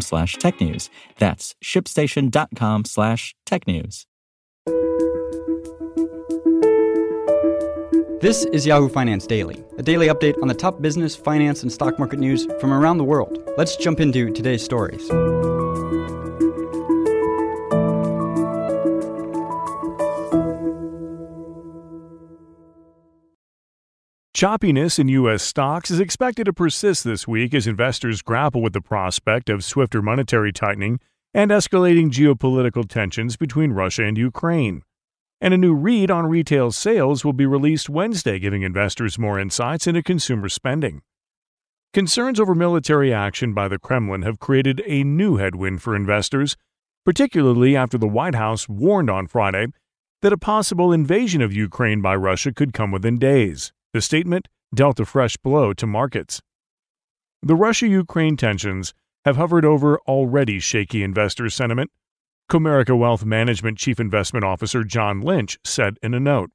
slash technews. That's shipstation.com slash technews. This is Yahoo Finance Daily, a daily update on the top business, finance, and stock market news from around the world. Let's jump into today's stories. Choppiness in U.S. stocks is expected to persist this week as investors grapple with the prospect of swifter monetary tightening and escalating geopolitical tensions between Russia and Ukraine. And a new read on retail sales will be released Wednesday, giving investors more insights into consumer spending. Concerns over military action by the Kremlin have created a new headwind for investors, particularly after the White House warned on Friday that a possible invasion of Ukraine by Russia could come within days. The statement dealt a fresh blow to markets. The Russia Ukraine tensions have hovered over already shaky investor sentiment. Comerica Wealth Management Chief Investment Officer John Lynch said in a note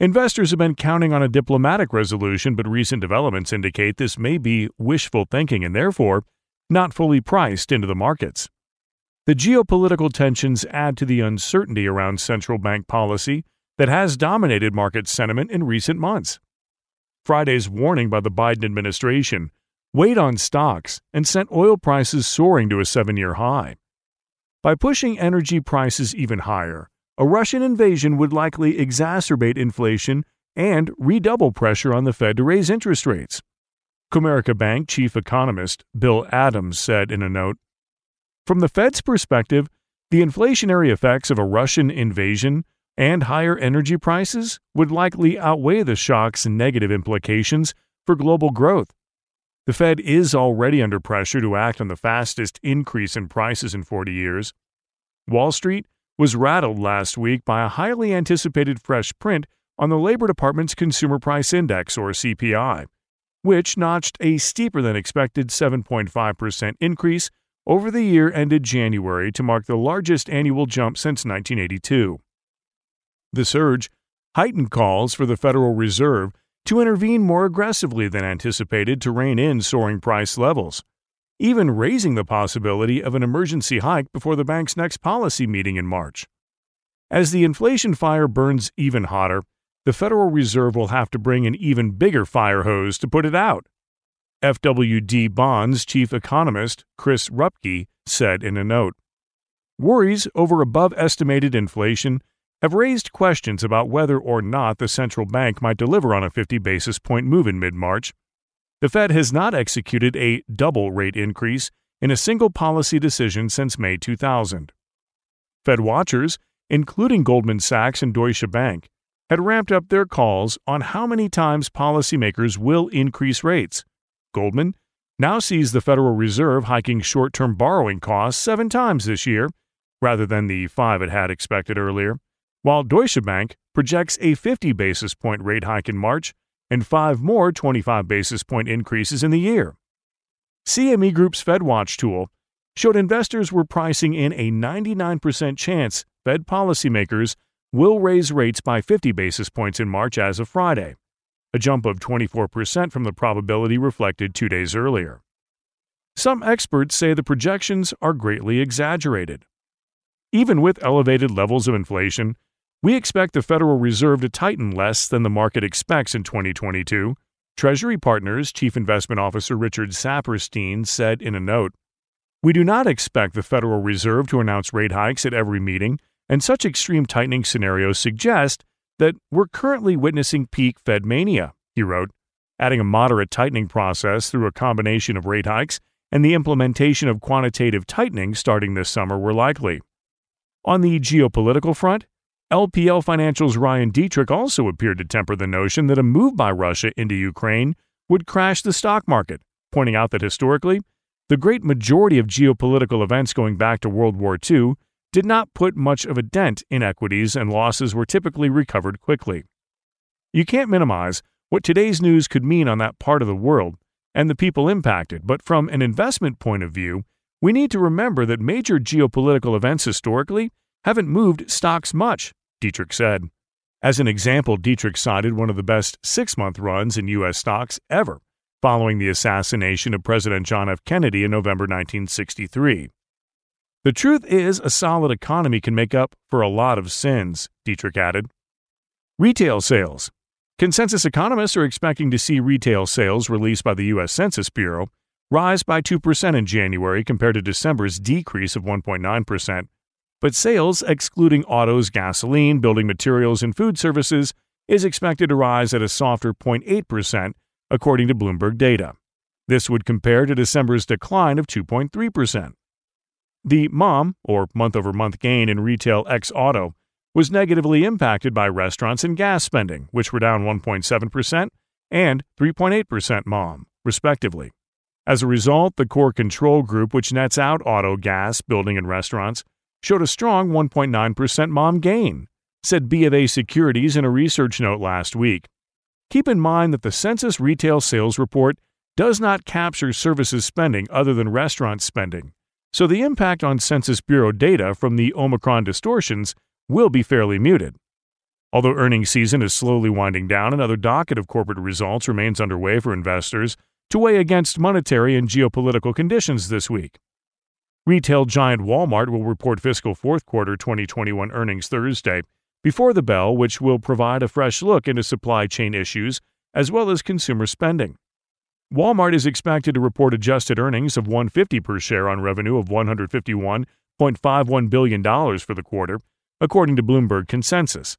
Investors have been counting on a diplomatic resolution, but recent developments indicate this may be wishful thinking and therefore not fully priced into the markets. The geopolitical tensions add to the uncertainty around central bank policy that has dominated market sentiment in recent months. Friday's warning by the Biden administration weighed on stocks and sent oil prices soaring to a seven year high. By pushing energy prices even higher, a Russian invasion would likely exacerbate inflation and redouble pressure on the Fed to raise interest rates. Comerica Bank chief economist Bill Adams said in a note From the Fed's perspective, the inflationary effects of a Russian invasion and higher energy prices would likely outweigh the shock's negative implications for global growth. The Fed is already under pressure to act on the fastest increase in prices in 40 years. Wall Street was rattled last week by a highly anticipated fresh print on the Labor Department's Consumer Price Index, or CPI, which notched a steeper than expected 7.5% increase over the year ended January to mark the largest annual jump since 1982. The surge heightened calls for the Federal Reserve to intervene more aggressively than anticipated to rein in soaring price levels, even raising the possibility of an emergency hike before the bank's next policy meeting in March. As the inflation fire burns even hotter, the Federal Reserve will have to bring an even bigger fire hose to put it out. FWD Bonds chief economist Chris Rupkey said in a note Worries over above estimated inflation have raised questions about whether or not the central bank might deliver on a 50 basis point move in mid March. The Fed has not executed a double rate increase in a single policy decision since May 2000. Fed watchers, including Goldman Sachs and Deutsche Bank, had ramped up their calls on how many times policymakers will increase rates. Goldman now sees the Federal Reserve hiking short term borrowing costs seven times this year, rather than the five it had expected earlier while Deutsche Bank projects a 50 basis point rate hike in March and five more 25 basis point increases in the year. CME Group's FedWatch tool showed investors were pricing in a 99% chance Fed policymakers will raise rates by 50 basis points in March as of Friday, a jump of 24% from the probability reflected two days earlier. Some experts say the projections are greatly exaggerated. Even with elevated levels of inflation, we expect the Federal Reserve to tighten less than the market expects in 2022, Treasury Partners Chief Investment Officer Richard Saperstein said in a note. We do not expect the Federal Reserve to announce rate hikes at every meeting, and such extreme tightening scenarios suggest that we're currently witnessing peak Fed mania, he wrote, adding a moderate tightening process through a combination of rate hikes and the implementation of quantitative tightening starting this summer were likely. On the geopolitical front, LPL Financial's Ryan Detrick also appeared to temper the notion that a move by Russia into Ukraine would crash the stock market, pointing out that historically, the great majority of geopolitical events going back to World War II did not put much of a dent in equities and losses were typically recovered quickly. You can't minimize what today's news could mean on that part of the world and the people impacted, but from an investment point of view, we need to remember that major geopolitical events historically haven't moved stocks much, Detrick said. As an example, Detrick cited one of the best six month runs in U.S. stocks ever, following the assassination of President John F. Kennedy in November 1963. The truth is, a solid economy can make up for a lot of sins, Detrick added. Retail sales. Consensus economists are expecting to see retail sales released by the U.S. Census Bureau rise by 2% in January compared to December's decrease of 1.9%. But sales, excluding autos, gasoline, building materials, and food services, is expected to rise at a softer 0.8%, according to Bloomberg data. This would compare to December's decline of 2.3%. The MOM, or month over month gain in retail ex auto, was negatively impacted by restaurants and gas spending, which were down 1.7% and 3.8% MOM, respectively. As a result, the core control group, which nets out auto, gas, building, and restaurants, showed a strong 1.9% MOM gain, said B of A Securities in a research note last week. Keep in mind that the Census Retail Sales Report does not capture services spending other than restaurant spending, so the impact on Census Bureau data from the Omicron distortions will be fairly muted. Although earnings season is slowly winding down, another docket of corporate results remains underway for investors to weigh against monetary and geopolitical conditions this week. Retail giant Walmart will report fiscal fourth quarter 2021 earnings Thursday before the bell, which will provide a fresh look into supply chain issues as well as consumer spending. Walmart is expected to report adjusted earnings of 150 per share on revenue of $151.51 billion for the quarter, according to Bloomberg consensus.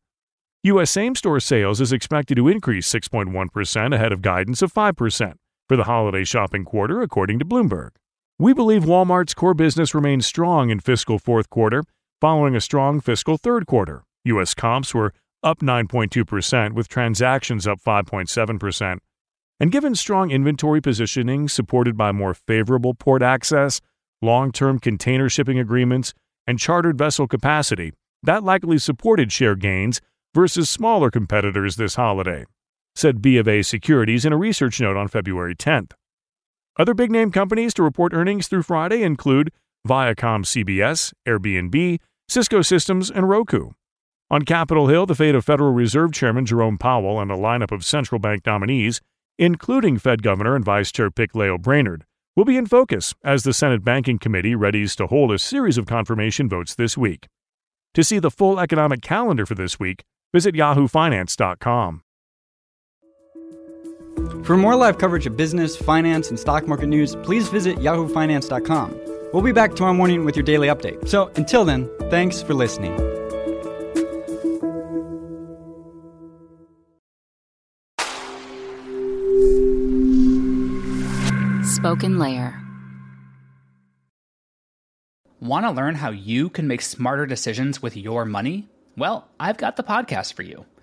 U.S. same-store sales is expected to increase 6.1% ahead of guidance of 5% for the holiday shopping quarter, according to Bloomberg. We believe Walmart's core business remains strong in fiscal fourth quarter, following a strong fiscal third quarter. U.S. comps were up 9.2%, with transactions up 5.7%. And given strong inventory positioning supported by more favorable port access, long term container shipping agreements, and chartered vessel capacity, that likely supported share gains versus smaller competitors this holiday, said B of A Securities in a research note on February 10th. Other big name companies to report earnings through Friday include ViacomCBS, Airbnb, Cisco Systems, and Roku. On Capitol Hill, the fate of Federal Reserve Chairman Jerome Powell and a lineup of central bank nominees including Fed Governor and Vice Chair pick Lael Brainard, will be in focus as the Senate Banking Committee readies to hold a series of confirmation votes this week. To see the full economic calendar for this week, visit yahoofinance.com. For more live coverage of business, finance, and stock market news, please visit yahoofinance.com. We'll be back tomorrow morning with your daily update. So until then, thanks for listening. SpokenLayer. Want to learn how you can make smarter decisions with your money? Well, I've got the podcast for you.